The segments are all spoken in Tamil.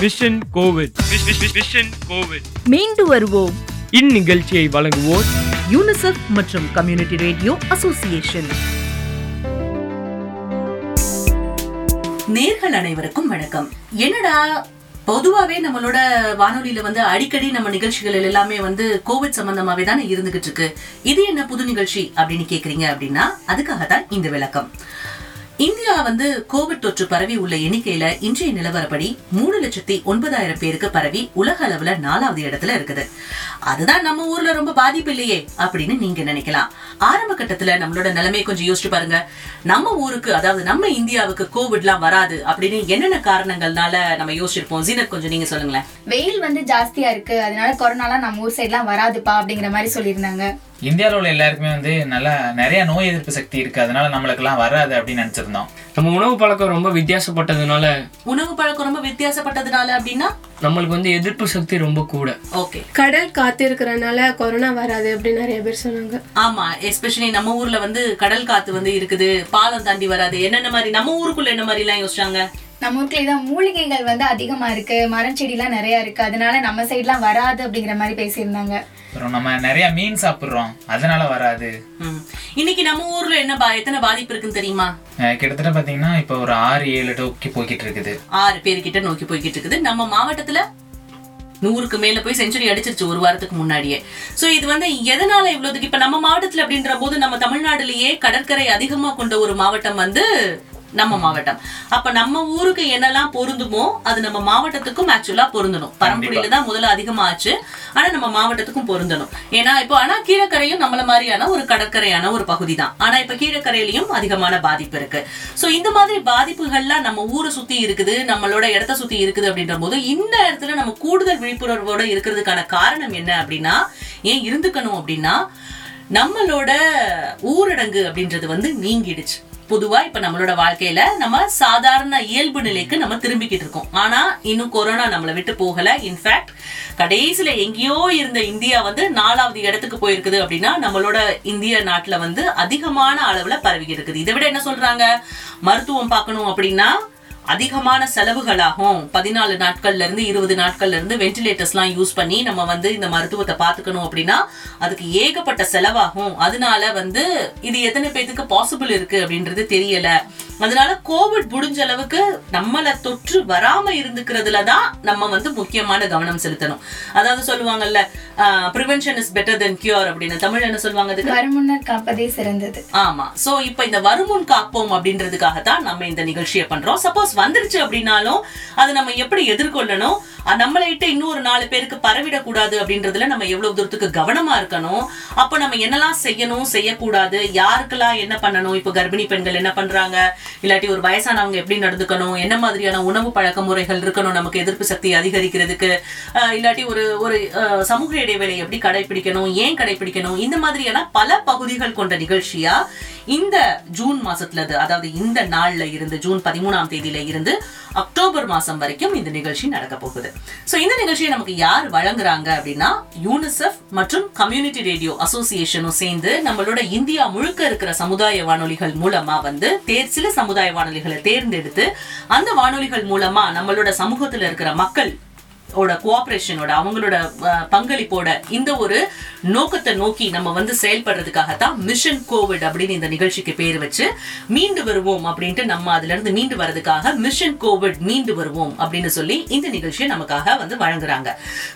விஷன் கோவிட் விஷன் கோவிட் மீண்டு வருவோம். இந்நிகழ்ச்சியை வழங்குவோர் யூனிசெஃப் மற்றும் கம்யூனிட்டி ரேடியோ அசோசியேஷன். நேர்கள் அனைவருக்கும் வணக்கம். என்னடா பொதுவாவே நம்மளோட வானொலியில வந்து அடிக்கடி நம்ம நிகழ்ச்சிகள் எல்லாமே வந்து கோவிட் சம்பந்தமாவே தானே இருந்துகிட்டு இருக்கு. இது என்ன புது நிகழ்ச்சி அப்படின்னு கேக்குறீங்க அப்படின்னா அதுக்காக தான் இந்த விளக்கம். இந்தியா வந்து கோவிட் தொற்று பரவி உள்ள எண்ணிக்கையில இன்றைய நிலவரப்படி மூணு லட்சத்தி ஒன்பதாயிரம் பேருக்கு பரவி உலக அளவுல நாலாவது இடத்துல இருக்குது. அதுதான் நம்ம ஊர்ல ரொம்ப பாதிப்பு இல்லையே அப்படின்னு நீங்க நினைக்கலாம். ஆரம்ப கட்டத்துல நம்மளோட நிலைமையை கொஞ்சம் யோசிச்சு பாருங்க. நம்ம ஊருக்கு அதாவது நம்ம இந்தியாவுக்கு கோவிட்லாம் வராது அப்படின்னு என்னென்ன காரணங்கள்னால நம்ம யோசிச்சிருப்போம்? ஜீனத் கொஞ்சம் நீங்க சொல்லுங்களேன். வெயில் வந்து ஜாஸ்தியா இருக்கு. அதனால கொரோனாலாம் நம்ம ஊர் சைட்லாம் வராதுப்பா அப்படிங்கிற மாதிரி சொல்லியிருந்தாங்க. இந்தியாவில் உள்ள எல்லாருக்குமே வந்து நல்லா நிறைய நோய் எதிர்ப்பு சக்தி இருக்கு. அதனால நம்மளுக்கெல்லாம் வராது அப்படின்னு நினைச்சிருந்தோம். நம்ம உணவு பழக்கம் ரொம்ப வித்தியாசப்பட்டதுனால உணவு பழக்கம் ரொம்ப வித்தியாசப்பட்டதுனால அப்படின்னா? நம்மளுக்கு வந்து எதிர்ப்பு சக்தி ரொம்ப கூட. ஓகே. கடல் காத்து இருக்கிறனால கொரோனா வராது அப்படின்னு நிறைய பேர் சொன்னாங்க. ஆமா எஸ்பெஷலி நம்ம ஊர்ல வந்து கடல் காத்து வந்து இருக்குது பாலம் தாண்டி வராது. என்னென்ன மாதிரி நம்ம ஊருக்குள்ள என்ன மாதிரி எல்லாம் யோசிச்சாங்க? நம்ம ஊருக்குள்ள இதான் மூலிகைகள் வந்து அதிகமா இருக்கு மரம் செடிலாம் நிறைய இருக்கு. அதனால நம்ம சைட்லாம் வராது அப்படிங்கிற மாதிரி பேசியிருந்தாங்க. அப்புறம் நம்ம நிறைய மீன் சாப்பிட்றோம். அதனால வராது. இன்னைக்கு நம்ம ஊர்ல என்ன பா எத்தனை பாதிப்பு இருக்குன்னு தெரியுமா? கிட்டத்தட்ட பார்த்தீங்கன்னா இப்போ ஒரு ஆறு ஏழு டோக்கி போய்கிட்டு இருக்குது. ஆறு பேர்கிட்ட நோக்கி போய்கிட்டு இருக்குது. நம்ம மாவட்டத்துல நூறுக்கு மேல போய் செஞ்சுரி அடிச்சிருச்சு ஒரு வாரத்துக்கு முன்னாடியே. சோ இது வந்து எதனால இவ்வளவுக்கு இப்ப நம்ம மாவட்டத்துல அப்படின்ற போது நம்ம தமிழ்நாடுலயே கடற்கரை அதிகமா கொண்ட ஒரு மாவட்டம் வந்து நம்ம மாவட்டம். அப்ப நம்ம ஊருக்கு என்னெல்லாம் பொருந்துமோ அது நம்ம மாவட்டத்துக்கும் ஆக்சுவலா பொருந்தணும். பரம்புரியில தான் முதல்ல அதிகமாச்சு. ஆனா நம்ம மாவட்டத்துக்கும் பொருந்தணும். ஏன்னா இப்போ ஆனா கீழக்கரையும் நம்மள மாதிரியான ஒரு கடற்கரையான ஒரு பகுதி தான் ஆனா இப்ப கீழக்கரையிலயும் அதிகமான பாதிப்பு இருக்கு. சோ இந்த மாதிரி பாதிப்புகள்லாம் நம்ம ஊரை சுத்தி இருக்குது நம்மளோட இடத்த சுத்தி இருக்குது அப்படின்ற போது இந்த இடத்துல நம்ம கூடுதல் விழிப்புணர்வோட இருக்கிறதுக்கான காரணம் என்ன அப்படின்னா ஏன் இருந்துக்கணும் அப்படின்னா நம்மளோட ஊரடங்கு அப்படின்றது வந்து நீங்கிடுச்சு. பொதுவா இப்ப நம்மளோட வாழ்க்கையில நம்ம சாதாரண இயல்பு நிலைக்கு நம்ம திரும்பிக்கிட்டு இருக்கோம். ஆனா இன்னும் கொரோனா நம்மளை விட்டு போகல. இன்ஃபேக்ட் கடைசியில எங்கேயோ இருந்த இந்தியா வந்து நாலாவது இடத்துக்கு போயிருக்குது அப்படின்னா நம்மளோட இந்திய நாட்டுல வந்து அதிகமான அளவுல பரவிக்கிட்டு இருக்குது. இதை விட என்ன சொல்றாங்க? மருத்துவம் பார்க்கணும் அப்படின்னா அதிகமான செலவுகளாகும். பதினாலு நாட்கள்ல இருந்து இருபது நாட்கள்ல இருந்து வென்டிலேட்டர்ஸ்லாம் யூஸ் பண்ணி நம்ம வந்து இந்த மருத்துவத்தை பார்த்துக்கணும் அப்படின்னா அதுக்கு ஏகப்பட்ட செலவாகும். அதனால வந்து இது எத்தனை பேத்துக்கு பாசிபிள் இருக்கு அப்படின்றது தெரியல. அதனால கோவிட் முடிஞ்ச அளவுக்கு நம்மள தொற்று வராம இருந்துக்கிறதுல தான் நம்ம வந்து முக்கியமான கவனம் செலுத்தணும். அதாவது சொல்லுவாங்கல்ல prevention is better than cure அப்படின்னு தமிழ் என்ன சொல்லுவாங்க அதுக்கு? வருமுன்னர் காப்பதே சிறந்தது. ஆமா. சோ இப்ப இந்த வருமுன் காப்போம் அப்படின்றதுக்காக தான் நம்ம இந்த நிகழ்ச்சியை பண்றோம். சப்போஸ் வந்துருச்சு அப்படின்னாலும் அது நம்ம எப்படி எதிர்கொள்ளணும்? அஹ் நம்மளை விட்டு இன்னொரு நாலு பேருக்கு பரவிடக்கூடாது அப்படின்றதுல நம்ம எவ்வளவு தூரத்துக்கு கவனமா இருக்கணும்? அப்ப நம்ம என்னெல்லாம் செய்யணும் செய்யக்கூடாது? யாருக்கெல்லாம் என்ன பண்ணணும்? இப்ப கர்ப்பிணி பெண்கள் என்ன பண்றாங்க? இல்லாட்டி ஒரு வயசானவங்க எப்படி நடந்துக்கணும்? என்ன மாதிரியான உணவு பழக்க முறைகள் இருக்கணும்? நமக்கு எதிர்ப்பு சக்தி அதிகரிக்கிறதுக்கு இல்லாட்டி ஒரு ஒரு சமூக இடைவேளை எப்படி கடைபிடிக்கணும்? ஏன் கடைபிடிக்கணும்? இந்த மாதிரியான பல பகுதிகள் கொண்ட நிகழ்ச்சியா இந்த ஜூன் மாசத்துல அதாவது இந்த நாள்ல இருந்து ஜூன் பதிமூணாம் தேதியில இருந்து அக்டோபர் மாசம் வரைக்கும் இந்த நிகழ்ச்சி நடக்க போகுது. ஸோ இந்த நிகழ்ச்சியை நமக்கு யார் வழங்குறாங்க அப்படின்னா யூனிசெஃப் மற்றும் கம்யூனிட்டி ரேடியோ அசோசியேஷனும் சேர்ந்து நம்மளோட இந்தியா முழுக்க இருக்கிற சமுதாய வானொலிகள் மூலமா வந்து தேர் சில சமுதாய வானொலிகளை தேர்ந்தெடுத்து அந்த வானொலிகள் மூலமா நம்மளோட சமூகத்துல இருக்கிற மக்கள் ஓட கோஆபரேஷனோட அவங்களோட பங்களிப்போட இந்த ஒரு நோக்கத்தை நோக்கி நம்ம வந்து செயல்படுறதுக்காகத்தான் மிஷன் கோவிட் அப்படின்னு இந்த நிகழ்ச்சிக்கு பேர் வச்சு மீண்டு வருவோம் அப்படின்ட்டு நம்ம அதுல இருந்து மீண்டு வரதுக்காக மிஷன் கோவிட் மீண்டு வருவோம் அப்படின்னு சொல்லி இந்த நிகழ்ச்சியை நமக்காக வந்து வழங்குறாங்க.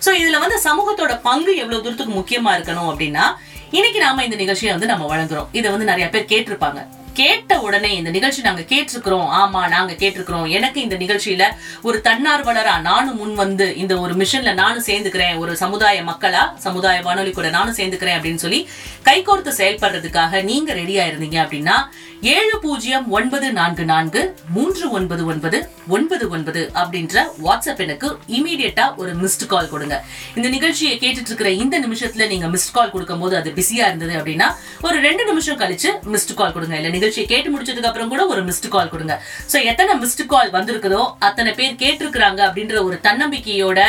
சோ இதுல வந்து சமூகத்தோட பங்கு எவ்வளவு தூரத்துக்கு முக்கியமா இருக்கணும் அப்படின்னா இன்னைக்கு நாம இந்த நிகழ்ச்சியை வந்து நம்ம வழங்குறோம். இதை வந்து நிறைய பேர் கேட்டிருப்பாங்க. கேட்ட உடனே இந்த நிகழ்ச்சி நாங்க கேட்டிருக்கிறோம். ஆமா நாங்க கேட்டிருக்கிறோம். எனக்கு இந்த நிகழ்ச்சியில ஒரு தன்னார்வலரா நானும் முன் வந்து இந்த ஒரு மிஷன்ல நானும் சேர்ந்துக்கிறேன். ஒரு சமுதாய மக்களா சமுதாய வானொலி கூட நானும் சேர்ந்துக்கிறேன் அப்படின்னு சொல்லி கைகோர்த்து செயல்படுறதுக்காக நீங்க ரெடியா இருந்தீங்க அப்படின்னா ஏழு பூஜ்ஜியம் ஒன்பது நான்கு நான்கு மூன்று ஒன்பது ஒன்பது ஒன்பது ஒன்பது அப்படின்ற வாட்ஸ்அப் எனக்கு இமீடியட்டா ஒரு மிஸ்டு கால் கொடுங்க. இந்த நிகழ்ச்சியை கேட்டுட்டு இருக்கிற இந்த நிமிஷத்துல நீங்க மிஸ்டு கால் கொடுக்கும்போது அது பிஸியா இருந்தது அப்படின்னா ஒரு ரெண்டு நிமிஷம் கழிச்சு மிஸ்டு கால் கொடுங்க. இல்ல நிகழ்ச்சியை கேட்டு முடிச்சதுக்கு அப்புறம் கூட ஒரு மிஸ்டு கால் கொடுங்க. சோ எத்தனை மிஸ்டு கால் வந்திருக்குதோ அத்தனை பேர் கேட்டிருக்கிறாங்க அப்படின்ற ஒரு தன்னம்பிக்கையோட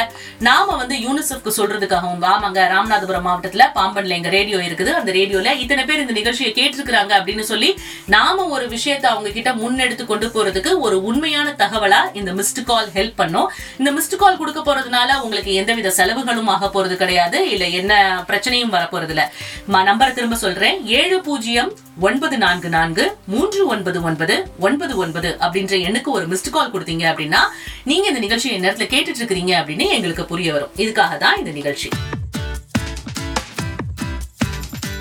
நாம வந்து யூனிசெஃப்க்கு சொல்றதுக்காகவும் ஆமாங்க ராமநாதபுரம் மாவட்டத்துல பாம்பன்ல எங்க ரேடியோ இருக்குது. அந்த ரேடியோல இத்தனை பேர் இந்த நிகழ்ச்சியை கேட்டிருக்கிறாங்க அப்படின்னு சொல்லி நாம ஒரு விஷயத்தை அவங்க கிட்ட முன்னெடுத்து கொண்டு போறதுக்கு ஒரு உண்மையான தகவலா இந்த மிஸ்டு கால் ஹெல்ப் பண்ணும். இந்த மிஸ்டு கால் கொடுக்க போறதுனால உங்களுக்கு எந்தவித செலவுகளும் ஆக போறது கிடையாது. இல்ல என்ன பிரச்சனையும் வரப்போறது இல்லை இல்ல நம்பரை திரும்ப சொல்றேன். ஏழு பூஜ்ஜியம் ஒன்பது நான்கு நான்கு மூன்று ஒன்பது ஒன்பது ஒன்பது ஒன்பது அப்படின்ற எண்ணுக்கு ஒரு மிஸ்டு கால் கொடுத்தீங்க அப்படின்னா நீங்க இந்த நிகழ்ச்சியை நேரத்துல கேட்டுட்டு இருக்கிறீங்க அப்படின்னு எங்களுக்கு புரிய வரும். இதுக்காக தான் இந்த நிகழ்ச்சி.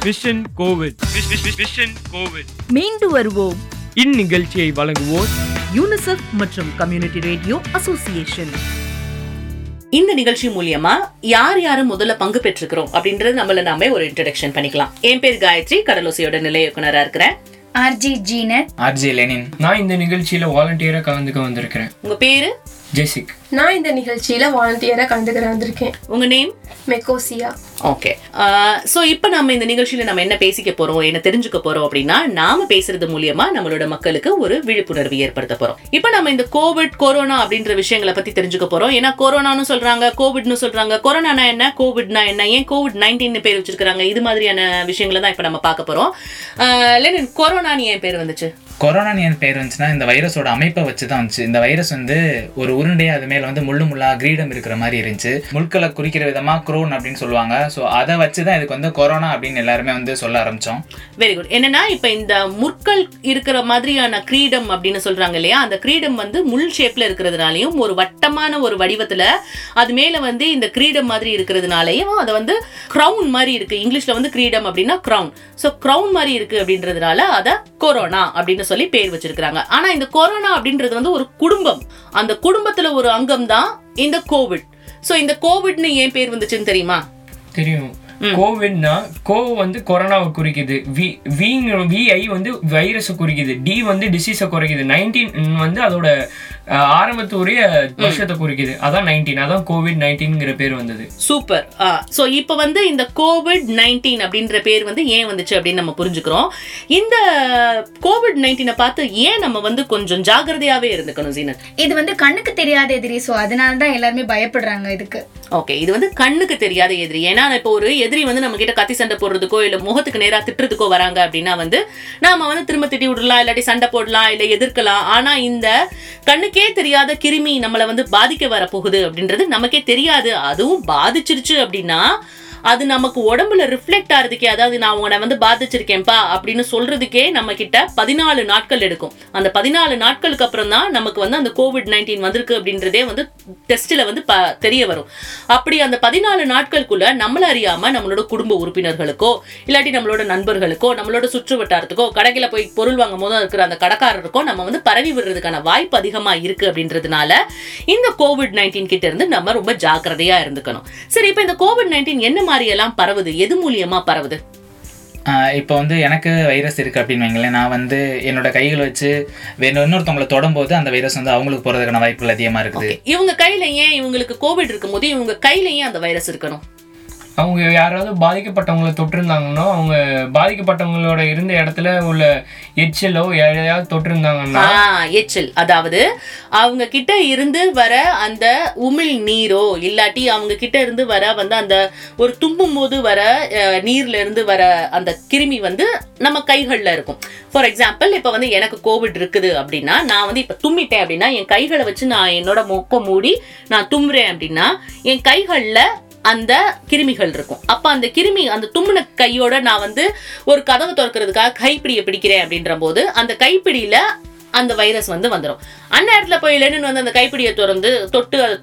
விஷன் கோவிட் விஷன் கோவிட் மீண்டு வருவோம். இந்நிகழ்ச்சியை வழங்குவோர் யூனிசெஃப் மற்றும் கம்யூனிட்டி ரேடியோ அசோசியேஷன் இந்த நிகழ்ச்சி மூலியமா யார் யாரு முதல்ல பங்கு பெற்றிருக்கிறோம் அப்படின்றது நம்மள நாமே ஒரு இன்ட்ரடக்ஷன் பண்ணிக்கலாம். என் பேர் காயத்ரி கடலோசையோட நிலைய இயக்குனரா இருக்கிறேன். ஆர்ஜி ஜீனத். RJ Lenin. நான் இந்த நிகழ்ச்சியில வாலண்டியரா கலந்துக்க வந்திருக்கிறேன். உங்க பேரு? ஜெசிக் நான் இந்த நிகழ்ச்சியில வாலண்டியரா கலந்துக்கிற வந்திருக்கேன். உங்க நேம் மெக்கோசியா. ஓகே சோ இப்போ நம்ம இந்த நிகழ்ச்சியில நம்ம என்ன பேசிக்க போறோம் என்ன தெரிஞ்சுக்க போறோம் அப்படின்னா நாம பேசுறது மூலியமா நம்மளோட மக்களுக்கு ஒரு விழிப்புணர்வு ஏற்படுத்த போறோம். இப்போ நம்ம இந்த கோவிட் கொரோனா அப்படின்ற விஷயங்களை பத்தி தெரிஞ்சுக்க போறோம். ஏன்னா கொரோனான்னு சொல்றாங்க கோவிட்னு சொல்றாங்க. கொரோனானா என்ன? கோவிட்னா என்ன? ஏன் கோவிட் நைன்டீன் பேர் வச்சிருக்காங்க இது மாதிரியான விஷயங்களை தான் இப்போ நம்ம பார்க்க போறோம். ஆஹ் லெனின் கொரோனான்னு ஏன் பேர் வந்துச்சு? கொரோனான்னு என் பேர் வந்துச்சுன்னா இந்த வைரஸோட அமைப்பை வச்சு தான் வந்துச்சு. இந்த வைரஸ் வந்து ஒரு உருண்டையாக அது மேலே வந்து முள்ளு முள்ளா கிரீடம் இருக்கிற மாதிரி இருந்துச்சு. முட்களை குறிக்கிற விதமாக குரோன் அப்படின்னு சொல்லுவாங்க. ஸோ அதை வச்சு தான் இதுக்கு வந்து கொரோனா அப்படின்னு எல்லாருமே வந்து சொல்ல ஆரம்பித்தோம் வெரி குட் என்னன்னா இப்போ இந்த முற்கள் இருக்கிற மாதிரியான கிரீடம் அப்படின்னு சொல்கிறாங்க இல்லையா? அந்த கிரீடம் வந்து முள் ஷேப்பில் இருக்கிறதுனாலையும் ஒரு வட்டமான ஒரு வடிவத்தில் அது மேலே வந்து இந்த கிரீடம் மாதிரி இருக்கிறதுனாலையும் அதை வந்து க்ரௌன் மாதிரி இருக்குது இங்கிலீஷில் வந்து கிரீடம் அப்படின்னா க்ரௌன் ஸோ க்ரௌன் மாதிரி இருக்குது அப்படின்றதுனால அதை கொரோனா அப்படின்னு சொல்லி பேர் வச்சிருக்கிறாங்க. ஆனா இந்த கொரோனா அப்படின்றது வந்து ஒரு குடும்பம். அந்த குடும்பத்துல ஒரு அங்கம் தான் இந்த கோவிட். ஸோ இந்த கோவிட்னு ஏன் பேர் வந்துச்சுன்னு தெரியுமா? தெரியும். கோவிட்னா கோ வந்து கொரோனாவை குறிக்குது. வி விங்க விஐ வந்து வைரஸை குறிக்குது. டி வந்து டிசீஸை குறைக்குது. நைன்டீன் வந்து அதோட ஆரம்பத்துடைய வருஷத்தை குறிக்குது. அதான் நைன்டீன். அதான் கோவிட் நைன்டீன்ங்கிற பேர் வந்தது. சூப்பர். ஸோ இப்போ வந்து இந்த கோவிட் நைன்டீன் அப்படின்ற பேர் வந்து ஏன் வந்துச்சு அப்படின்னு நம்ம புரிஞ்சுக்கிறோம். இந்த கோவிட் நைன்டீனை பார்த்து ஏன் நம்ம வந்து கொஞ்சம் ஜாகிரதையாவே இருந்துக்கணும் ஜீனத் இது வந்து கண்ணுக்கு தெரியாத எதிரி ஸோ அதனால தான் எல்லாருமே பயப்படுறாங்க இதுக்கு. ஓகே இது வந்து கண்ணுக்கு தெரியாத எதிரி. ஏன்னா இப்போ ஒரு எதிரி வந்து நம்ம கிட்ட கத்தி சண்டை போடுறதுக்கோ இல்ல முகத்துக்கு நேரா திட்டுறதுக்கோ வராங்க அப்படின்னா வந்து நாம வந்து திரும்ப திட்டி விடலாம் இல்லாட்டி சண்டை போடலாம் இல்ல எதிர்க்கலாம். ஆனா இந்த கண்ணுக்கே தெரியாத கிருமி நம்மளை வந்து பாதிக்க வர போகுது அப்படின்றது நமக்கே தெரியாது. அதுவும் பாதிச்சிருச்சு அப்படின்னா அது நமக்கு உடம்புல ரிஃப்ளெக்ட் ஆகிறதுக்கே அதாவது நான் உங்களை வந்து பாதிச்சிருக்கேன்ப்பா அப்படின்னு சொல்றதுக்கே நம்ம கிட்ட பதினாலு நாட்கள் எடுக்கும். அந்த பதினாலு நாட்களுக்கு அப்புறம் தான் நமக்கு வந்து அந்த கோவிட் நைன்டீன் வந்திருக்கு அப்படின்றதே வந்து டெஸ்ட்டில் வந்து ப- தெரிய வரும். அப்படி அந்த பதினாலு நாட்களுக்குள்ள நம்மள அறியாம நம்மளோட குடும்ப உறுப்பினர்களுக்கோ இல்லாட்டி நம்மளோட நண்பர்களுக்கோ நம்மளோட சுற்று வட்டாரத்துக்கோ கடைகளில் போய் பொருள் வாங்கும் போது இருக்கிற அந்த கடைக்காரருக்கோ நம்ம வந்து பரவி விடுறதுக்கான வாய்ப்பு அதிகமாக இருக்கு அப்படின்றதுனால இந்த கோவிட் நைன்டீன் கிட்ட இருந்து நம்ம ரொம்ப ஜாக்கிரதையா இருந்துக்கணும். சரி இப்போ இந்த கோவிட் நைன்டீன் என்ன மாதிரி எல்லாம் பரவுது? எது மூலியமா பரவுது? இப்போ வந்து எனக்கு வைரஸ் இருக்குது அப்படின்னு வைங்களேன். நான் வந்து என்னோட கைகளை வச்சு வேற இன்னொருத்தவங்களை தொடும்போது அந்த வைரஸ் வந்து அவங்களுக்கு போகிறதுக்கான வாய்ப்புகள் அதிகமாக இருக்குது. இவங்க கையில ஏன் இவங்களுக்கு கோவிட் இருக்கும்போது இவங்க கையில ஏன் அந்த வைரஸ் இருக்கணும்? அவங்க யாராவது பாதிக்கப்பட்டவங்களை தொட்டிருந்தாங்கன்னா அவங்க பாதிக்கப்பட்டவங்களோட இருந்த இடத்துல உள்ள எச்சலோ யாரையாவது தொட்டிருந்தாங்கன்னா எச்சல். அதாவது அவங்க கிட்ட இருந்து வர அந்த உமிழ் நீரோ இல்லாட்டி அவங்க கிட்ட இருந்து வர வந்து அந்த ஒரு தும்பும் போது வர நீர்ல இருந்து வர அந்த கிருமி வந்து நம்ம கைகளில் இருக்கும். ஃபார் எக்ஸாம்பிள் இப்போ வந்து எனக்கு கோவிட் இருக்குது அப்படின்னா நான் வந்து இப்போ தும்மிட்டேன் அப்படின்னா என் கைகளை வச்சு நான் என்னோட மொக்க மூடி நான் தும்புறேன் அப்படின்னா என் கைகளில் அந்த கிருமிகள் இருக்கும். அப்ப அந்த கிருமி அந்த தும்முன கையோட நான் வந்து ஒரு கதவை திறக்கிறதுக்காக கைப்பிடியை பிடிக்கிறேன் அப்படின்ற போது அந்த கைப்பிடியில அந்த வைரஸ் வந்து வந்துடும் அந்நேரத்தில் போய் லெனின் வந்து அந்த கைப்பிடியை திறந்து தொட்டு அதை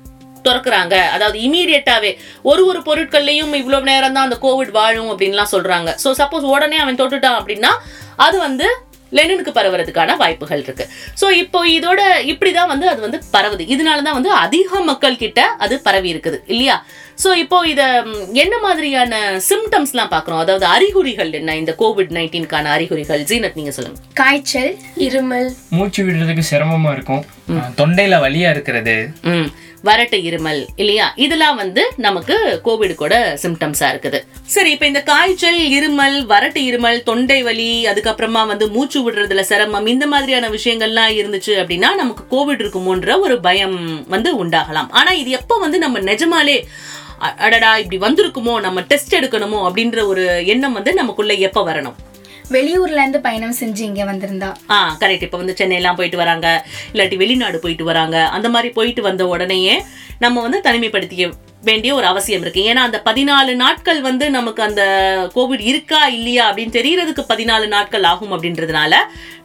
திறக்கிறாங்க. அதாவது இமீடியட்டாவே ஒரு ஒரு பொருட்கள்லையும் இவ்வளோ நேரம் தான் அந்த கோவிட் வாழும் அப்படின்லாம் சொல்றாங்க. ஸோ சப்போஸ் உடனே அவன் தொட்டுட்டான் அப்படின்னா அது வந்து லெனினுக்கு பரவுறதுக்கான வாய்ப்புகள் இருக்கு. ஸோ இப்போ இதோட இப்படிதான் வந்து அது வந்து பரவுது. இதனால தான் வந்து அதிக மக்கள் கிட்ட அது பரவி இருக்குது இல்லையா? ஸோ இப்போ இத என்ன மாதிரியான சிம்டம்ஸ்லாம் பார்க்குறோம் அதாவது அறிகுறிகள் என்ன? இந்த கோவிட் நைன்டீன்கான அறிகுறிகள். ஜீனத் நீங்க சொல்லுங்க. காய்ச்சல் இருமல். மூச்சு விடுறதுக்கு சிரமமா இருக்கும். தொண்டையில வலியா இருக்கிறது. வரட்டு வறட்டு இருமல் இல்லையா? இதெல்லாம் வந்து நமக்கு கோவிடுக்கோட சிம்டம்ஸா இருக்குது. சரி இப்போ இந்த காய்ச்சல் இருமல் வறட்டு இருமல் தொண்டை வலி அதுக்கப்புறமா வந்து மூச்சு விடுறதுல சிரமம் இந்த மாதிரியான விஷயங்கள்லாம் இருந்துச்சு அப்படின்னா நமக்கு கோவிட் இருக்குமோன்ற ஒரு பயம் வந்து உண்டாகலாம். ஆனா இது எப்போ வந்து நம்ம நிஜமாலே அ- அடடா இப்படி வந்திருக்குமோ நம்ம டெஸ்ட் எடுக்கணுமோ அப்படின்ற ஒரு எண்ணம் வந்து நமக்குள்ள எப்போ வரணும்? வெளியூர்ல இருந்து பயணம் செஞ்சு இங்க வந்திருந்தா. ஆ கரெக்ட் இப்போ வந்து சென்னையெல்லாம் போயிட்டு வராங்க. இல்லாட்டி வெளிநாடு போயிட்டு வராங்க. அந்த மாதிரி போயிட்டு வந்த உடனேயே நம்ம வந்து தனிமைப்படுத்திக்க வேண்டிய ஒரு அவசியம் இருக்கு. ஏன்னா அந்த பதினாலு நாட்கள் வந்து நமக்கு அந்த கோவிட் இருக்கா இல்லையா அப்படின்னு தெரியறதுக்கு பதினாலு நாட்கள் ஆகும் அப்படின்றதுனால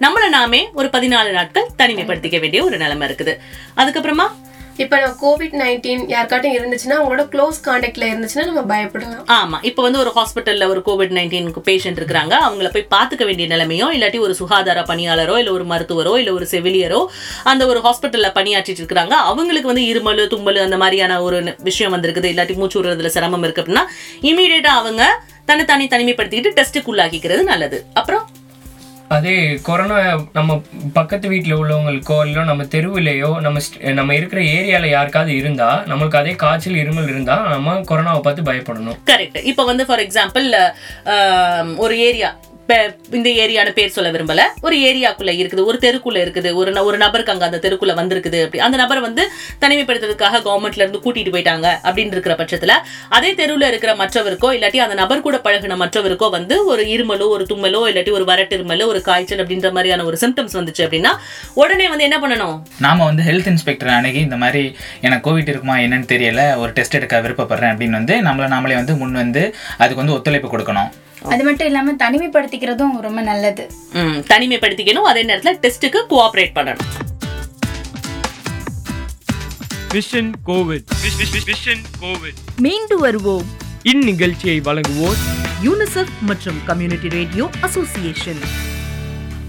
நம்மளை நாமே ஒரு பதினாலு நாட்கள் தனிமைப்படுத்திக்க வேண்டிய ஒரு நிலைமை இருக்குது. அதுக்கப்புறமா இப்போ நம்ம கோவிட் நைன்டீன் யாருக்காட்டும் இருந்துச்சுன்னா அவங்களோட க்ளோஸ் கான்டாக்ட்ல இருந்துச்சுன்னா நம்ம பயப்படலாம். ஆமா இப்போ வந்து ஒரு ஹாஸ்பிட்டல்ல ஒரு கோவிட் நைன்டீனுக்கு பேஷண்ட் இருக்கிறாங்க. அவங்கள போய் பார்த்துக்க வேண்டிய நிலைமையோ இல்லாட்டி ஒரு சுகாதார பணியாளரோ இல்ல ஒரு மருத்துவரோ இல்ல ஒரு செவிலியரோ அந்த ஒரு ஹாஸ்பிட்டல்ல பணியாற்றிட்டு இருக்காங்க அவங்களுக்கு வந்து இருமல் தும்மல் அந்த மாதிரியான ஒரு விஷயம் வந்திருக்குது. இல்லாட்டி மூச்சு விடுறதுல சிரமம் இருக்கு அப்படின்னா இமீடியட்டா அவங்க தன்னை தனி தனிமைப்படுத்திக்கிட்டு டெஸ்ட்டுக்கு உள்ளாக்கிக்கிறது நல்லது. அப்புறம் அதே கொரோனா நம்ம பக்கத்து வீட்டில் உள்ளவங்களுக்கோ இல்லை நம்ம தெருவிலையோ நம்ம நம்ம இருக்கிற ஏரியாவில் யாருக்காவது இருந்தா நம்மளுக்கு அதே காய்ச்சல் இருமல் இருந்தா நம்ம கொரோனாவை பார்த்து பயப்படணும். கரெக்ட் இப்போ வந்து ஃபார் எக்ஸாம்பிள் ஒரு ஏரியா இந்த ஏரியான பேர் சொல்ல விரும்பல. ஒரு ஏரியாக்குள்ள இருக்குது ஒரு தெருக்குள்ள இருக்குது ஒரு ந- ஒரு நபருக்கு அங்க அந்த தெருக்குள்ள வந்திருக்குது அப்படி. அந்த நபரை வந்து தனிமைப்படுத்துறதுக்காக கவர்மெண்ட்ல இருந்து கூட்டிட்டு போயிட்டாங்க அப்படின்னு இருக்கிற பட்சத்துல அதே தெருவில் இருக்கிற மற்றவருக்கோ இல்லாட்டி அந்த நபர் கூட பழகின மற்றவருக்கோ வந்து ஒரு இருமலோ ஒரு தும்மலோ இல்லாட்டி ஒரு வரட்டு இருமலோ ஒரு காய்ச்சல் அப்படின்ற மாதிரியான ஒரு சிம்டம்ஸ் வந்துச்சு அப்படின்னா உடனே வந்து என்ன பண்ணணும்? நாம வந்து ஹெல்த் இன்ஸ்பெக்டர் அணுகி இந்த மாதிரி எனக்கு கோவிட் இருக்குமா என்னன்னு தெரியல ஒரு டெஸ்ட் எடுக்க விருப்பப்படுறேன் அப்படின்னு வந்து நம்மள நாமளே வந்து முன் வந்து அதுக்கு வந்து ஒத்துழைப்பு கொடுக்கணும். அது மட்டும் இல்லாம தனிமைப்படுத்திக்கிறதும் ரொம்ப நல்லது. ம், தனிமைப்படுத்திக்கணும். அதே நேரத்துல டெஸ்ட்டுக்கு கோஆப்ரேட் பண்ணணும். விஷன் கோவிட் விஷன் கோவிட் மீண்டு வருவோம். இந்நிகழ்ச்சியை வழங்குவோர் யூனிசெஃப் மற்றும் கம்யூனிட்டி ரேடியோ அசோசியேஷன்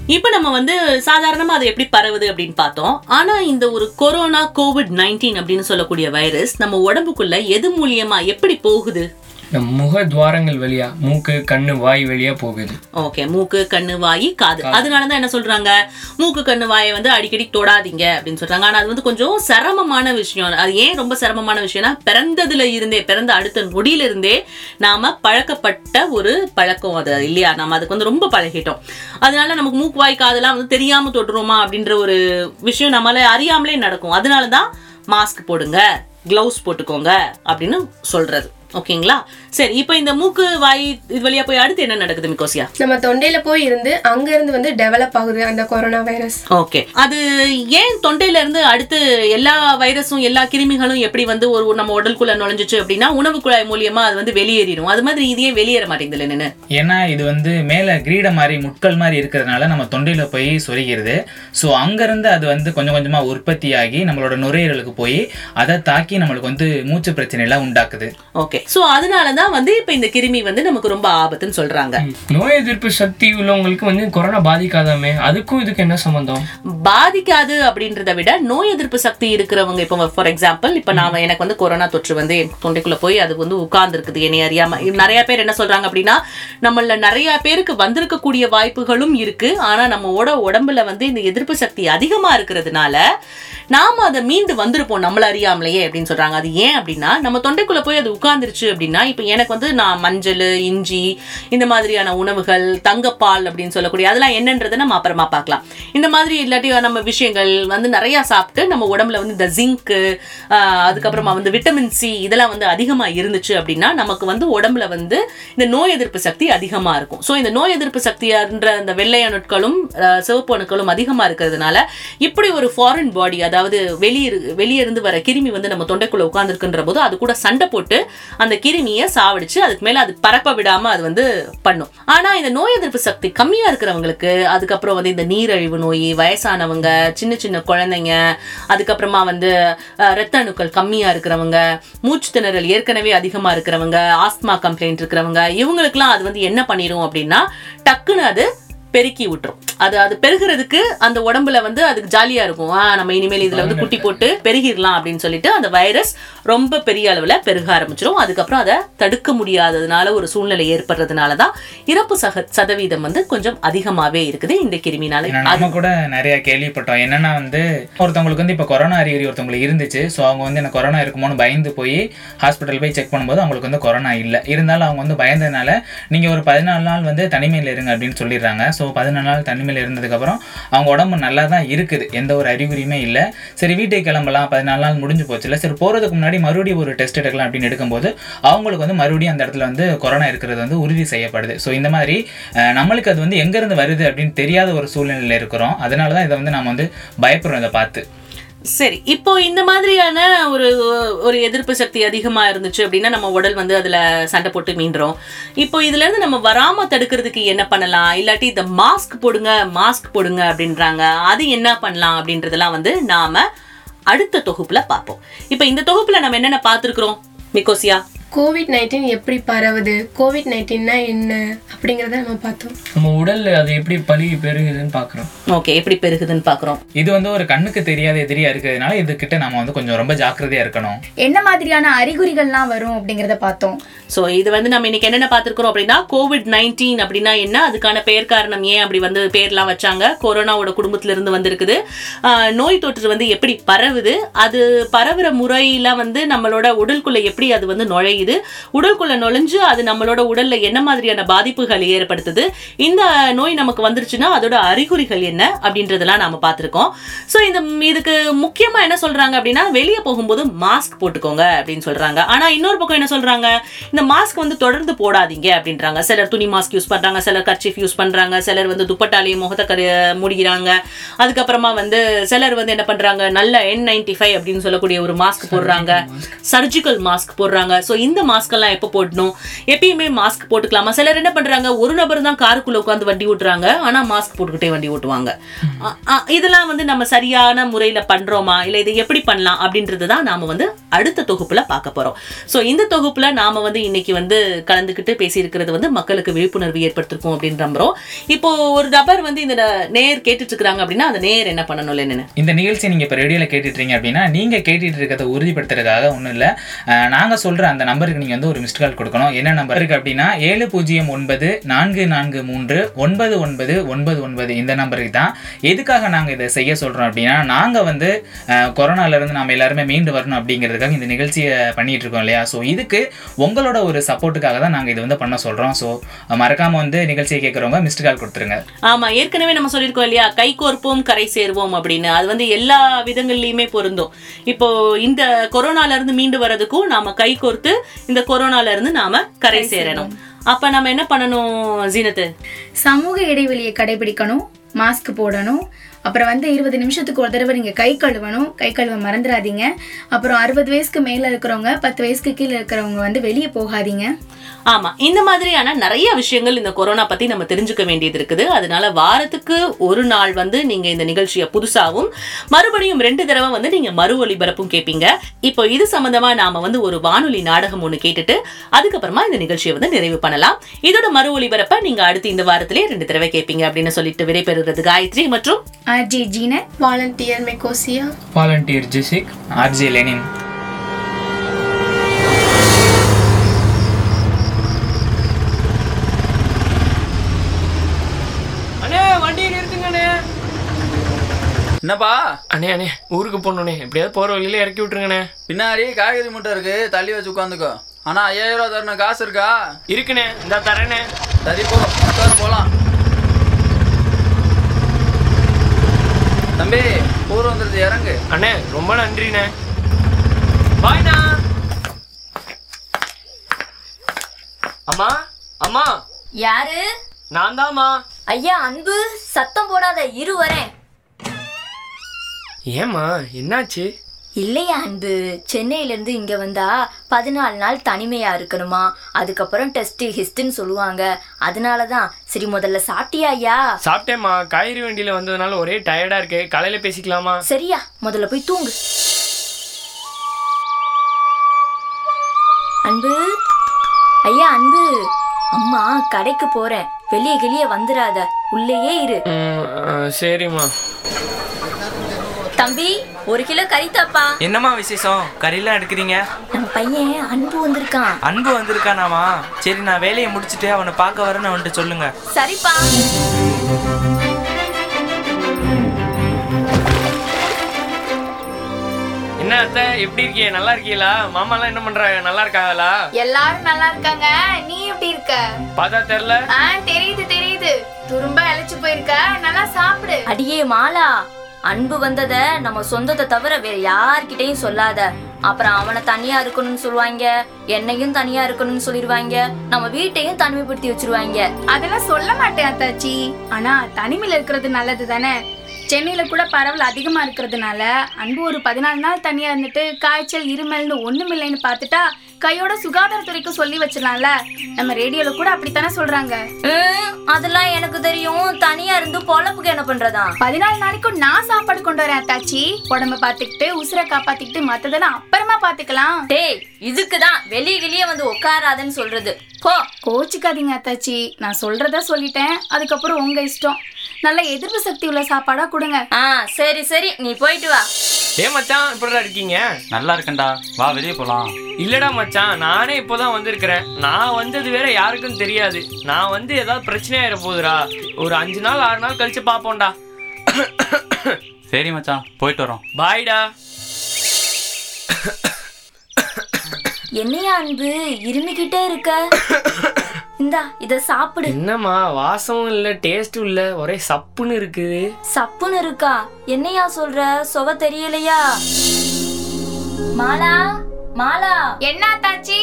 இப்போ நம்ம வந்து சாதாரணமா அது எப்படி பரவுது அப்படின்னு பார்த்தோம். ஆனா இந்த ஒரு கொரோனா கோவிட் நைன்டீன் அப்படின்னு சொல்லக்கூடிய வைரஸ் நம்ம உடம்புக்குள்ள எது மூலியமா எப்படி போகுது? நம்ம முக துவாரங்கள் வழியா மூக்கு கண்ணு வாய் வழியா போகுது. ஓகே மூக்கு கண்ணு வாய் காது. அதனாலதான் என்ன சொல்றாங்க? மூக்கு கண்ணு வாயை வந்து அடிக்கடி தொடாதீங்க அப்படின்னு சொல்றாங்க. ஆனா அது வந்து கொஞ்சம் சிரமமான விஷயம். அது ஏன் ரொம்ப சிரமமான விஷயம்னா பிறந்ததுல இருந்தே பிறந்த அடுத்த நொடியில இருந்தே நாம பழக்கப்பட்ட ஒரு பழக்கம் அது இல்லையா? நம்ம அதுக்கு வந்து ரொம்ப பழகிட்டோம். அதனால நமக்கு மூக்கு வாய் காதெல்லாம் வந்து தெரியாம தொட்டுருமா அப்படின்ற ஒரு விஷயம் நம்மள அறியாமலே நடக்கும். அதனாலதான் மாஸ்க் போடுங்க க்ளவுஸ் போட்டுக்கோங்க அப்படின்னு சொல்றது. ஓகேங்களா? சரி இப்போ இந்த மூக்கு வாய் இது வழியா போய் அடுத்து என்ன நடக்குது மிக்கோசியா? நம்ம தொண்டையில போய் இருந்து அங்க இருந்து வந்து டெவலப் ஆகுது அந்த கொரோனா வைரஸ் ஓகே. அது ஏன் தொண்டையில இருந்து அடுத்து எல்லா வைரஸும் எல்லா கிருமிகளும் எப்படி வந்து ஒரு நம்ம உடலுக்குள்ள நுழைஞ்சிச்சு அப்படின்னா உணவு குழாய் மூலியமா அது வந்து வெளியேறிடும் அது மாதிரி இது ஏன் வெளியேற மாட்டேங்குது நின்னு? ஏன்னா இது வந்து மேலே கிரீட மாதிரி முட்கள் மாதிரி இருக்கிறதுனால நம்ம தொண்டையில் போய் சொருகிறது. ஸோ அங்கேருந்து அது வந்து கொஞ்சம் கொஞ்சமாக உற்பத்தியாகி நம்மளோட நுரையீரலுக்கு போய் அதை தாக்கி நம்மளுக்கு வந்து மூச்சு பிரச்சனைலாம் உண்டாக்குது. ஓகே. சோ அதனால தான் வந்து இப்ப இந்த கிருமி வந்து நமக்கு ரொம்ப ஆபத்துன்னு சொல்றாங்க. நோய் எதிர்ப்பு சக்தி உள்ளவங்களுக்கு வந்து கொரோனா பாதிக்காதாமே? அதுக்கும் இதுக்கு என்ன சம்பந்தம்? பாதிக்காது அப்படின்றத விட நோய் எதிர்ப்பு சக்தி இருக்கிறவங்க இப்போ ஃபார் எக்ஸாம்பிள் இப்போ நான் எனக்கு வந்து கொரோனா தொற்று வந்து தொண்டைக்குள்ள போய் அது வந்து உட்கார்ந்து இருக்குது என்னை அறியாம. நிறைய பேர் என்ன சொல்றாங்க அப்படின்னா நம்மள நிறைய பேருக்கு வந்திருக்கக்கூடிய வாய்ப்புகளும் இருக்கு. ஆனா நம்மளோட உடம்புல வந்து இந்த எதிர்ப்பு சக்தி அதிகமா இருக்கிறதுனால நாம அதை மீண்டு வந்திருப்போம் நம்மள அறியாமலேயே அப்படின்னு சொல்றாங்க. அது ஏன் அப்படின்னா நம்ம தொண்டைக்குள்ள போய் அது இருந்துச்சு அப்படின்னா இப்போ எனக்கு வந்து நான் மஞ்சள் இஞ்சி இந்த மாதிரியான உணவுகள் தங்கப்பால் அப்படின்னு சொல்லக்கூடிய அதெல்லாம் என்னன்றதை நம்ம அப்புறமா பார்க்கலாம். இந்த மாதிரி இல்லாட்டி நம்ம விஷயங்கள் வந்து நிறையா சாப்பிட்டு நம்ம உடம்புல வந்து இந்த ஜிங்க்கு அதுக்கப்புறமா வந்து விட்டமின் சி இதெல்லாம் வந்து அதிகமாக இருந்துச்சு அப்படின்னா நமக்கு வந்து உடம்புல வந்து இந்த நோய் எதிர்ப்பு சக்தி அதிகமாக இருக்கும். ஸோ இந்த நோய் எதிர்ப்பு சக்தியான்ற இந்த வெள்ளையணுக்களும் சிவப்பு அணுக்களும் அதிகமாக இருக்கிறதுனால இப்படி ஒரு ஃபாரின் பாடி அதாவது வெளியே வெளியே இருந்து வர கிருமி வந்து நம்ம தொண்டைக்குள்ளே உட்காந்துருக்குன்ற போது அது கூட சண்டை போட்டு அந்த கிருமியை சாவடிச்சு அதுக்கு மேல அது பரப்ப விடாம அது வந்து பண்ணும். ஆனா இந்த நோய் எதிர்ப்பு சக்தி கம்மியா இருக்கிறவங்களுக்கு அதுக்கப்புறம் வந்து இந்த நீரழிவு நோய் வயசானவங்க சின்ன சின்ன குழந்தைங்க அதுக்கப்புறமா வந்து இரத்த ரத்த அணுக்கள் கம்மியா இருக்கிறவங்க மூச்சு திணறல் ஏற்கனவே அதிகமா இருக்கிறவங்க ஆஸ்மா கம்ப்ளைண்ட் இருக்கிறவங்க இவங்களுக்குலாம் அது வந்து என்ன பண்ணிடும் அப்படின்னா டக்குன்னு அது பெருக்கி விட்டுரும். அது அது பெருகிறதுக்கு அந்த உடம்புல வந்து அதுக்கு ஜாலியா இருக்கும். நம்ம இனிமேல் இதுல வந்து குட்டி போட்டு பெருகிடலாம் அப்படின்னு சொல்லிட்டு அந்த வைரஸ் ரொம்ப பெரிய அளவுல பெருக ஆரம்பிச்சிடும் அதுக்கப்புறம் அதை தடுக்க முடியாததுனால ஒரு சூழ்நிலை ஏற்படுறதுனால தான் இறப்பு சக சதவீதம் வந்து கொஞ்சம் அதிகமாவே இருக்குது இந்த கிருமினால. நம்ம கூட நிறைய கேள்விப்பட்டோம். என்னன்னா வந்து ஒருத்தவங்களுக்கு வந்து இப்போ கொரோனா அறிகுறி ஒருத்தவங்களுக்கு இருந்துச்சு. ஸோ அவங்க வந்து எனக்கு கொரோனா இருக்குமோன்னு பயந்து போய் ஹாஸ்பிட்டல் போய் செக் பண்ணும்போது அவங்களுக்கு வந்து கொரோனா இல்லை. இருந்தாலும் அவங்க வந்து பயந்ததுனால நீங்கள் ஒரு பதினாலு நாள் வந்து தனிமையில் இருங்க அப்படின்னு சொல்லிடுறாங்க. ஸோ பதினாலு நாள் தனிமையில் இருந்ததுக்கப்புறம் அவங்க உடம்பு நல்லா தான் இருக்குது. எந்த ஒரு அறிகுறியுமே இல்லை. சரி வீட்டுக்கு கிளம்பலாம். பதினாலு நாள் முடிஞ்சு போச்சுல சரி போகிறதுக்கு முன்னாடி மறுபடியும் ஒரு டெஸ்ட் எடுக்கலாம் அப்படின்னு எடுக்கும்போது அவங்களுக்கு வந்து மறுபடியும் அந்த இடத்துல வந்து கொரோனா இருக்கிறது வந்து உறுதி செய்யப்படுது. ஸோ இந்த மாதிரி நம்மளுக்கு அது வந்து எங்கேருந்து வருது அப்படின்னு தெரியாத ஒரு சூழ்நிலையில் இருக்கிறோம். அதனால தான் இதை வந்து நம்ம வந்து பயப்படுறோம் இதை பார்த்து. சரி இப்போ இந்த மாதிரியான ஒரு ஒரு எதிர்ப்பு சக்தி அதிகமாக இருந்துச்சு அப்படின்னா நம்ம உடல் வந்து அதில் சண்டை போட்டு மீண்டுறோம். இப்போ இதுலேருந்து நம்ம வராமல் தடுக்கிறதுக்கு என்ன பண்ணலாம்? இல்லாட்டி இந்த மாஸ்க் போடுங்க மாஸ்க் போடுங்க அப்படின்றாங்க. அது என்ன பண்ணலாம் அப்படின்றதெல்லாம் வந்து நாம் அடுத்த தொகுப்பில் பார்ப்போம். இப்போ இந்த தொகுப்பில் நம்ம என்னென்ன பார்த்துருக்குறோம் மிக்கோசியா கோவிட் நைன்டீன் எப்படி பரவுது? கோவிட் நைன்டீன்னா என்ன? அப்படிங்கிறத நம்ம பார்த்தோம். நம்ம உடல்ல அது எப்படி பழுகி பெருகுதுன்னு பார்க்குறோம். ஓகே எப்படி பெருகுதுன்னு பார்க்குறோம். இது வந்து ஒரு கண்ணுக்கு தெரியாத எதிரியா இருக்கிறதுனால இதுகிட்ட நம்ம வந்து கொஞ்சம் ரொம்ப ஜாக்கிரதையா இருக்கணும். என்ன மாதிரியான அறிகுறிகள்லாம் வரும் அப்படிங்கறத பார்த்தோம். ஸோ இது வந்து நம்ம இன்னைக்கு என்னென்ன பார்த்துருக்குறோம் அப்படின்னா கோவிட் நைன்டீன் அப்படின்னா என்ன? அதுக்கான பெயர் காரணம் ஏன் அப்படி வந்து பேர்லாம் வச்சாங்க? கொரோனாவோட குடும்பத்துல இருந்து வந்திருக்குது நோய் தொற்று வந்து எப்படி பரவுது? அது பரவுற முறையில வந்து நம்மளோட உடலுக்குள்ள எப்படி அது வந்து நுழையுது? உடலுக்குள்ள நுழைஞ்சு அது நம்மளோட உடல்ல என்ன மாதிரியான பாதிப்புகள் ஏற்படுத்துது? இந்த நோய் நமக்கு வந்துருச்சுன்னா அதோட அறிகுறிகள் என்ன அப்படின்றதெல்லாம் நாம பார்த்துருக்கோம். ஸோ இந்த இதுக்கு முக்கியமா என்ன சொல்றாங்க அப்படின்னா வெளியே போகும்போது மாஸ்க் போட்டுக்கோங்க அப்படின்னு சொல்றாங்க. ஆனா இன்னொரு பக்கம் என்ன சொல்றாங்க? இந்த மாஸ்க் வந்து தொடர்ந்து போடாதீங்க அப்படின்றாங்க. சிலர் துணி மாஸ்க் யூஸ் பண்றாங்க சிலர் கர்ச்சீஃப் யூஸ் பண்றாங்க சிலர் வந்து துப்பட்டாலேயே முகத்தை கரு மூடிக்கிறாங்க. அதுக்கப்புறமா வந்து சிலர் வந்து என்ன பண்றாங்க? நல்ல என் நைன்டி ஃபைவ் அப்படின்னு சொல்லக்கூடிய ஒரு மாஸ்க் போடுறாங்க. சர்ஜிக்கல் மாஸ்க் போடுறாங்க. ஸோ இந்த இந்த மாஸ்கெல்லாம் எப்போ போடணும்? எப்பயுமே மாஸ்க் போட்டுக்கலாமா? சிலர் என்ன பண்ணுறாங்க ஒரு நபர் தான் காருக்குள்ளே உட்காந்து வண்டி ஓட்டுறாங்க. ஆனால் மாஸ்க் போட்டுக்கிட்டே வண்டி ஓட்டுவாங்க. இதெல்லாம் வந்து நம்ம சரியான முறையில் பண்ணுறோமா இல்லை இதை எப்படி பண்ணலாம்? அப்படின்றது தான் நாம் வந்து அடுத்த தொகுப்பில் பார்க்க போகிறோம் ஸோ இந்த தொகுப்பில் நாம் வந்து இன்னைக்கு வந்து கலந்துக்கிட்டு பேசியிருக்கிறது வந்து மக்களுக்கு விழிப்புணர்வு ஏற்படுத்திருக்கும் அப்படின்னு நம்புறோம். இப்போ ஒரு நபர் வந்து இந்த நேர் கேட்டுட்டு இருக்காங்க அப்படின்னா அந்த நேர் என்ன பண்ணணும் என்னன்னு? இந்த நிகழ்ச்சி நீங்கள் இப்போ ரேடியோவில் கேட்டுட்டு இருக்கீங்க அப்படின்னா நீங்கள் கேட்டுட்டு இருக்கிறத உறுதிப்படுத்துறதுக்காக ஒன்றும் இல்லை. நாங்கள் சொல்கிற அந்த நம்பர் நம்பருக்கு நீங்கள் வந்து ஒரு மிஸ்ட் கால் கொடுக்கணும். என்ன நம்பர் இருக்குது அப்படின்னா ஏழு பூஜ்ஜியம் ஒன்பது நான்கு நான்கு மூன்று ஒன்பது ஒன்பது ஒன்பது ஒன்பது. இந்த நம்பருக்கு தான். எதுக்காக நாங்கள் இதை செய்ய சொல்கிறோம் அப்படின்னா நாங்கள் வந்து கொரோனாலேருந்து நம்ம எல்லாருமே மீண்டு வரணும் அப்படிங்கிறதுக்காக இந்த நிகழ்ச்சியை பண்ணிட்டு இருக்கோம் இல்லையா? ஸோ இதுக்கு உங்களோட ஒரு சப்போர்ட்டுக்காக தான் நாங்கள் இது வந்து பண்ண சொல்கிறோம் ஸோ மறக்காமல் வந்து நிகழ்ச்சியை கேட்குறவங்க மிஸ்ட் கால் கொடுத்துருங்க. ஆமாம் ஏற்கனவே நம்ம சொல்லியிருக்கோம் இல்லையா? கை கோர்ப்போம் கரை சேர்வோம் அப்படின்னு. அது வந்து எல்லா விதங்கள்லையுமே பொருந்தும். இப்போ இந்த கொரோனாலேருந்து மீண்டு வர்றதுக்கும் நாம கை கோர்த்து இந்த கொரோனால இருந்து நாம கரை சேரணும். அப்ப நம்ம என்ன பண்ணணும் ஜீனத்து? சமூக இடைவெளியை கடைபிடிக்கணும் மாஸ்க் போடணும் அப்புறம் வந்து இருபது நிமிஷத்துக்கு ஒரு தடவை நீங்கள் கை கழுவணும். கை கழுவ மறந்துடாதீங்க. அப்புறம் அறுபது வயசுக்கு மேலே இருக்கிறவங்க பத்து வயசுக்கு கீழே இருக்கிறவங்க வந்து வெளியே போகாதீங்க. ஆமா இந்த மாதிரியான நிறைய விஷயங்கள் இந்த கொரோனா பத்தி நம்ம தெரிஞ்சுக்க வேண்டியது இருக்குது. அதனால வாரத்துக்கு ஒரு நாள் வந்து நீங்க இந்த நிகழ்ச்சியை புதுசாகவும் மறுபடியும் ரெண்டு தடவை வந்து நீங்க மறு ஒளிபரப்பும் கேட்பீங்க இப்போ இது சம்மந்தமாக நாம வந்து ஒரு வானொலி நாடகம் ஒன்று கேட்டுட்டு அதுக்கப்புறமா இந்த நிகழ்ச்சியை வந்து நிறைவு பண்ணலாம். இதோட மறு ஒளிபரப்பை நீங்க அடுத்து இந்த வாரத்திலே ரெண்டு தடவை கேட்பீங்க அப்படின்னு சொல்லிட்டு விடைபெறுகிறது காயத்ரி மற்றும் ஆர்ஜே ஜீனத் வாலண்டியர் மெக்கோசியா வாலண்டியர் ஜெசிக் ஆர்ஜே லெனின் அண்ணே வண்டியை நிறுத்துங்கண்ணே. என்னப்பா? அண்ணே அண்ணே ஊருக்கு போகணுண்ணே எப்படியாவது போகிற வழியில இறக்கி விட்டுருங்கண்ணே. பின்னாடி காய்கறி மூட்டை இருக்கு. தள்ளி வச்சு உட்காந்துக்கோ. ஆனா ஐயாயிரம் ரூபா தரணும். காசு இருக்கா? இருக்குண்ணே. இந்த தரேண்ணே. சரி போ. உட்காரு தம்பி ஊர் வந்துருது இறங்கு. அண்ணே ரொம்ப நன்றிண்ணே. பாய்ண்ணா அம்மா அம்மா. யாரு? நான் தாம்மா ஐயா அன்பு சத்தம் போடாத இரு வரேன். ஏம்மா என்னாச்சு? இல்லையா அன்பு? சென்னையிலேருந்து இங்கே வந்தா பதினாலு நாள் தனிமையா இருக்கணுமா? அதுக்கப்புறம் டெஸ்ட் ஹிஸ்ட்னு சொல்லுவாங்க. அதனால தான் சரி முதல்ல சாப்பிட்டியா ஐயா? சாப்பிட்டேம்மா. காய்கறி வண்டியில் வந்ததுனால ஒரே டயர்டாக இருக்கு. காலையில் பேசிக்கலாமா? சரியா முதல்ல போய் தூங்கு. அன்பு? ஐயா அன்பு. அம்மா கடைக்கு போறேன். வெளியே கிளியே வந்துடாத உள்ளேயே இரு. சரிம்மா. தம்பி ஒரு கிலோ கறி தாப்பா. என்னம்மா விசேஷம்? கறியெல்லாம் எடுக்கிறீங்க? நம்ம பையன் அன்பு வந்திருக்கான். அன்பு வந்திருக்கானாமா? சரி நான் வேலையை முடிச்சிட்டு அவனை பார்க்க வரேன்னு அவன்கிட்ட சொல்லுங்க. சரிப்பா. என்ன அத்தை எப்படி இருக்கீங்க? நல்லா இருக்கீங்களா? மாமாலாம் என்ன பண்றாங்க? நல்லா இருக்காங்களா? எல்லாரும் நல்லா இருக்காங்க. நீ எப்படி இருக்க? பார்த்தா தெரில ஆ தெரியுது தெரியுது. துரும்ப அழைச்சு போயிருக்க. நல்லா சாப்பிடு. அடியே மாலா. அன்பு வந்தத நம்ம சொந்தத்தை தவிர வேற யார்கிட்டையும் சொல்லாத. அப்புறம் அவனை தனியா இருக்கணும்னு சொல்லுவாங்க என்னையும் தனியா இருக்கணும்னு சொல்லிடுவாங்க நம்ம வீட்டையும் தனிமைப்படுத்தி வச்சிருவாங்க. அதெல்லாம் சொல்ல மாட்டேன் அத்தாச்சி. ஆனா தனிமையில இருக்கிறது நல்லது தானே? சென்னையில கூட பரவல் அதிகமா இருக்கிறதுனால அன்பு ஒரு பதினாலு நாள் தனியா இருந்துட்டு காய்ச்சல் இருமல்னு ஒண்ணுமில்லைன்னு பார்த்துட்டா கையோட சுகாதாரத்துறைக்கு சொல்லி வச்சிடலாம்ல. நம்ம ரேடியோல கூட அப்படித்தானே சொல்றாங்க. அதெல்லாம் எனக்கு தெரியும். தனியா இருந்து பொழப்புக்கு என்ன பண்றதா? பதினாலு நாளைக்கும் நான் சாப்பாடு கொண்டு வரேன் அத்தாச்சி. உடம்ப பாத்துக்கிட்டு உசுரை காப்பாத்திக்கிட்டு மத்ததெல்லாம் அப்புறமா பாத்துக்கலாம். டேய் இதுக்குதான் வெளிய வெளியே வந்து உட்காராதன்னு சொல்றது. போ. கோச்சிக்காதீங்க அத்தாச்சி. நான் சொல்றதா சொல்லிட்டேன். அதுக்கப்புறம் உங்க இஷ்டம். நல்ல எதிர்ப்பு சக்தி உள்ள சாப்பாடா கொடுங்க. ஆ சரி சரி. நீ போயிட்டு வா. ஏ மச்சான் இப்படிடா இருக்கீங்க? நல்லா இருக்கேன்டா. வா வெளியே போலாம். இல்லடா மச்சான் நானே இப்போதான் வந்திருக்கிறேன். நான் வந்தது வேற யாருக்கும் தெரியாது. நான் வந்து ஏதாவது பிரச்சனையாயிர போகுதுடா. ஒரு அஞ்சு நாள் ஆறு நாள் கழிச்சு பாப்போம்டா. சரி மச்சான் போயிட்டு வரோம். பாய்டா. என்னையா அன்பு இருமிக்கிட்டே இருக்க? இந்தா இத சாப்பிடு. என்னம்மா வாசமும் இல்ல டேஸ்டும் இல்ல ஒரே சப்புன்னு இருக்குது. சப்புன்னு இருக்கா? என்னையா சொல்ற? சொவ தெரியலையா? மாலா மாலா. என்ன அத்தாச்சி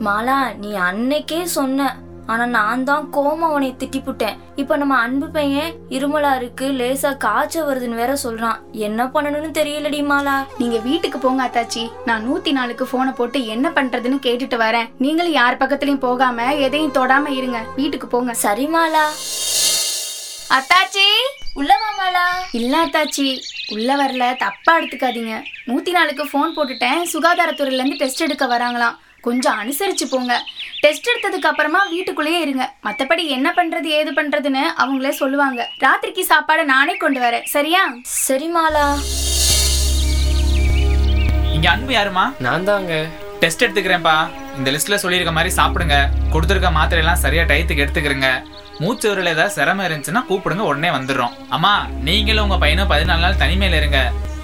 மாலா நீ அன்னைக்கே சொன்ன. ஆனா நான் தான் கோமா திட்டிப்புட்டேன். இப்ப நம்ம அன்பு பையன் இருமலா இருக்கு லேசா காய்ச்ச வருதுன்னு வேற சொல்றான். என்ன பண்ணணும்னு தெரியலடி மாலா. நீங்க வீட்டுக்கு போங்க அத்தாச்சி. நான் நூத்தி நாலுக்கு போனை போட்டு என்ன பண்றதுன்னு கேட்டுட்டு வரேன். நீங்களும் யார் பக்கத்துலயும் போகாம எதையும் தொடாம இருங்க. வீட்டுக்கு போங்க. சரி மாலா. அத்தாச்சி உள்ளவா மாலா. இல்ல அத்தாச்சி. உள்ள வரல. தப்பா எடுத்துக்காதீங்க. நூத்தி நாலுக்கு ஃபோன் போட்டுட்டேன். சுகாதாரத்துறையில இருந்து டெஸ்ட் எடுக்க வராங்களாம். கொஞ்சம் அனுசரிச்சு போங்க. டெஸ்ட் எடுத்ததுக்கு அப்புறமா வீட்டுக்குள்ளேயே இருங்க. மத்தபடி என்ன பண்றது ஏது பண்றதுன்னு அவங்களே சொல்லுவாங்க. ராத்திரிக்கு சாப்பாடை நானே கொண்டு வரேன். சரியா? சரி மாலா. இங்க அன்பு யாருமா நான் தாங்க. டெஸ்ட் எடுத்துக்கிறேன்ப்பா. இந்த லிஸ்ட்ல சொல்லியிருக்க மாதிரி சாப்பிடுங்க. கொடுத்துருக்க மாத்திரை எல்லாம் சரியா டயத்துக்கு எடுத்துக்கிறங்க. மூச்சு விரல் ஏதாவது சிரமம் இருந்துச்சுன்னா கூப்பிடுங்க உடனே வந்துடுறோம். அம்மா நீங்களும் உங்க பையனும் பதினாலு நாள் தனிமையில இருங்க.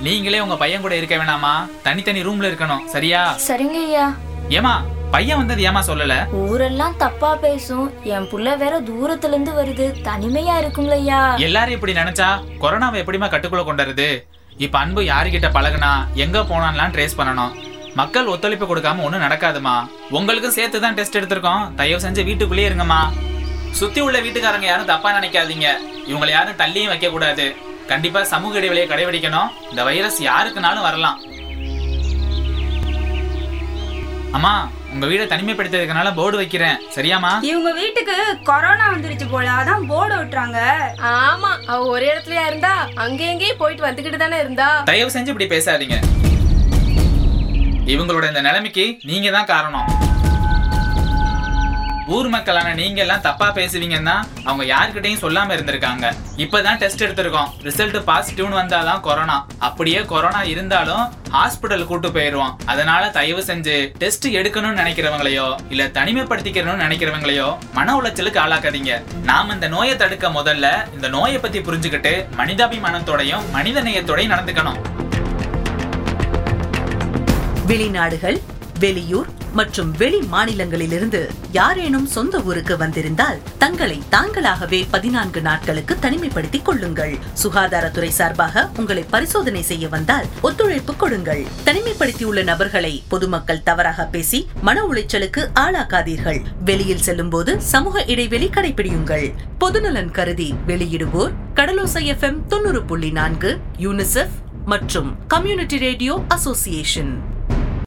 நீங்களே உங்க பையன் கூட இருக்க வேணாமா தனித்தனி ரூம்ல இருக்கணும். சரியா? சரிங்க ஐயா. ஏமா பையன் வந்தது ஏமா சொல்லல? ஊரெல்லாம் தப்பா பேசும். என் புள்ள வேற தூரத்துல இருந்து வருது. தனிமையா இருக்கும்ல ஐயா. எல்லாரும் இப்படி நினைச்சா கொரோனாவை எப்படிமா கட்டுக்குள்ள கொண்டுறது இப்ப அன்பு யாருகிட்ட பழகுனா எங்க போனான்லாம் ட்ரேஸ் பண்ணணும். மக்கள் ஒத்துழைப்பு கொடுக்காம ஒண்ணும் நடக்காதுமா. உங்களுக்கும் சேர்த்து தான் டெஸ்ட் எடுத்திருக்கோம். தயவு செஞ்சு வீட்டுக்குள்ளேயே இருங்கம்மா. சுத்தி உள்ள வீட்டுக்காரங்க யாரும் தப்பா நினைக்காதீங்க. இவங்களை யாரும் தள்ளியும் வைக்க கூடாது கண்டிப்பா சமூக இடைவெளியை கடைபிடிக்கணும். இந்த வைரஸ் யாருக்குனாலும் வரலாம். அம்மா உங்க வீடை தனிமைப்படுத்துறதுனால போர்டு வைக்கிறேன். சரியாமா இவங்க வீட்டுக்கு கொரோனா வந்துருச்சு போல அதான் போர்டு விட்டுறாங்க ஆமா அவ ஒரே இடத்துலயா இருந்தா அங்க எங்கேயும் போயிட்டு வந்துகிட்டு தானே இருந்தா. தயவு செஞ்சு இப்படி பேசாதீங்க. இவங்களோட இந்த நிலைமைக்கு நீங்க தான் காரணம். ஊர் மக்களான நீங்க எல்லாம் தப்பா பேசுவீங்கன்னா அவங்க யாருக்கிட்டையும் சொல்லாம இருந்திருக்காங்க. இப்பதான் டெஸ்ட் எடுத்திருக்கோம். ரிசல்ட் பாசிட்டிவ்னு வந்தாதான் கொரோனா அப்படியே கொரோனா இருந்தாலும் ஹாஸ்பிட்டல் கூட்டு போயிருவோம். அதனால தயவு செஞ்சு டெஸ்ட் எடுக்கணும்னு நினைக்கிறவங்களையோ இல்ல தனிமைப்படுத்திக்கணும்னு நினைக்கிறவங்களையோ மன உளைச்சலுக்கு ஆளாக்காதீங்க. நாம இந்த நோயை தடுக்க முதல்ல இந்த நோயை பத்தி புரிஞ்சுக்கிட்டு மனிதாபிமானத்தோடையும் மனித நேயத்தோடையும் நடந்துக்கணும். வெளிநாடுகள் வெளியூர் மற்றும் வெளி மாநிலங்களிலிருந்து யாரேனும் சொந்த ஊருக்கு வந்திருந்தால் தங்களை தாங்களாகவே பதினான்கு நாட்களுக்கு தனிமைப்படுத்திக் கொள்ளுங்கள். சுகாதாரத்துறை சார்பாக உங்களை பரிசோதனை செய்ய வந்தால் ஒத்துழைப்பு கொடுங்கள். தனிமைப்படுத்தியுள்ள நபர்களை பொதுமக்கள் தவறாக பேசி மன உளைச்சலுக்கு ஆளாக்காதீர்கள். வெளியில் செல்லும் போது சமூக இடைவெளி கடைபிடியுங்கள். பொதுநலன் கருதி வெளியிடுவோர் கடலோசை எஃப்எம் தொண்ணூறு புள்ளி நான்கு யூனிசெஃப் மற்றும் கம்யூனிட்டி ரேடியோ அசோசியேஷன்.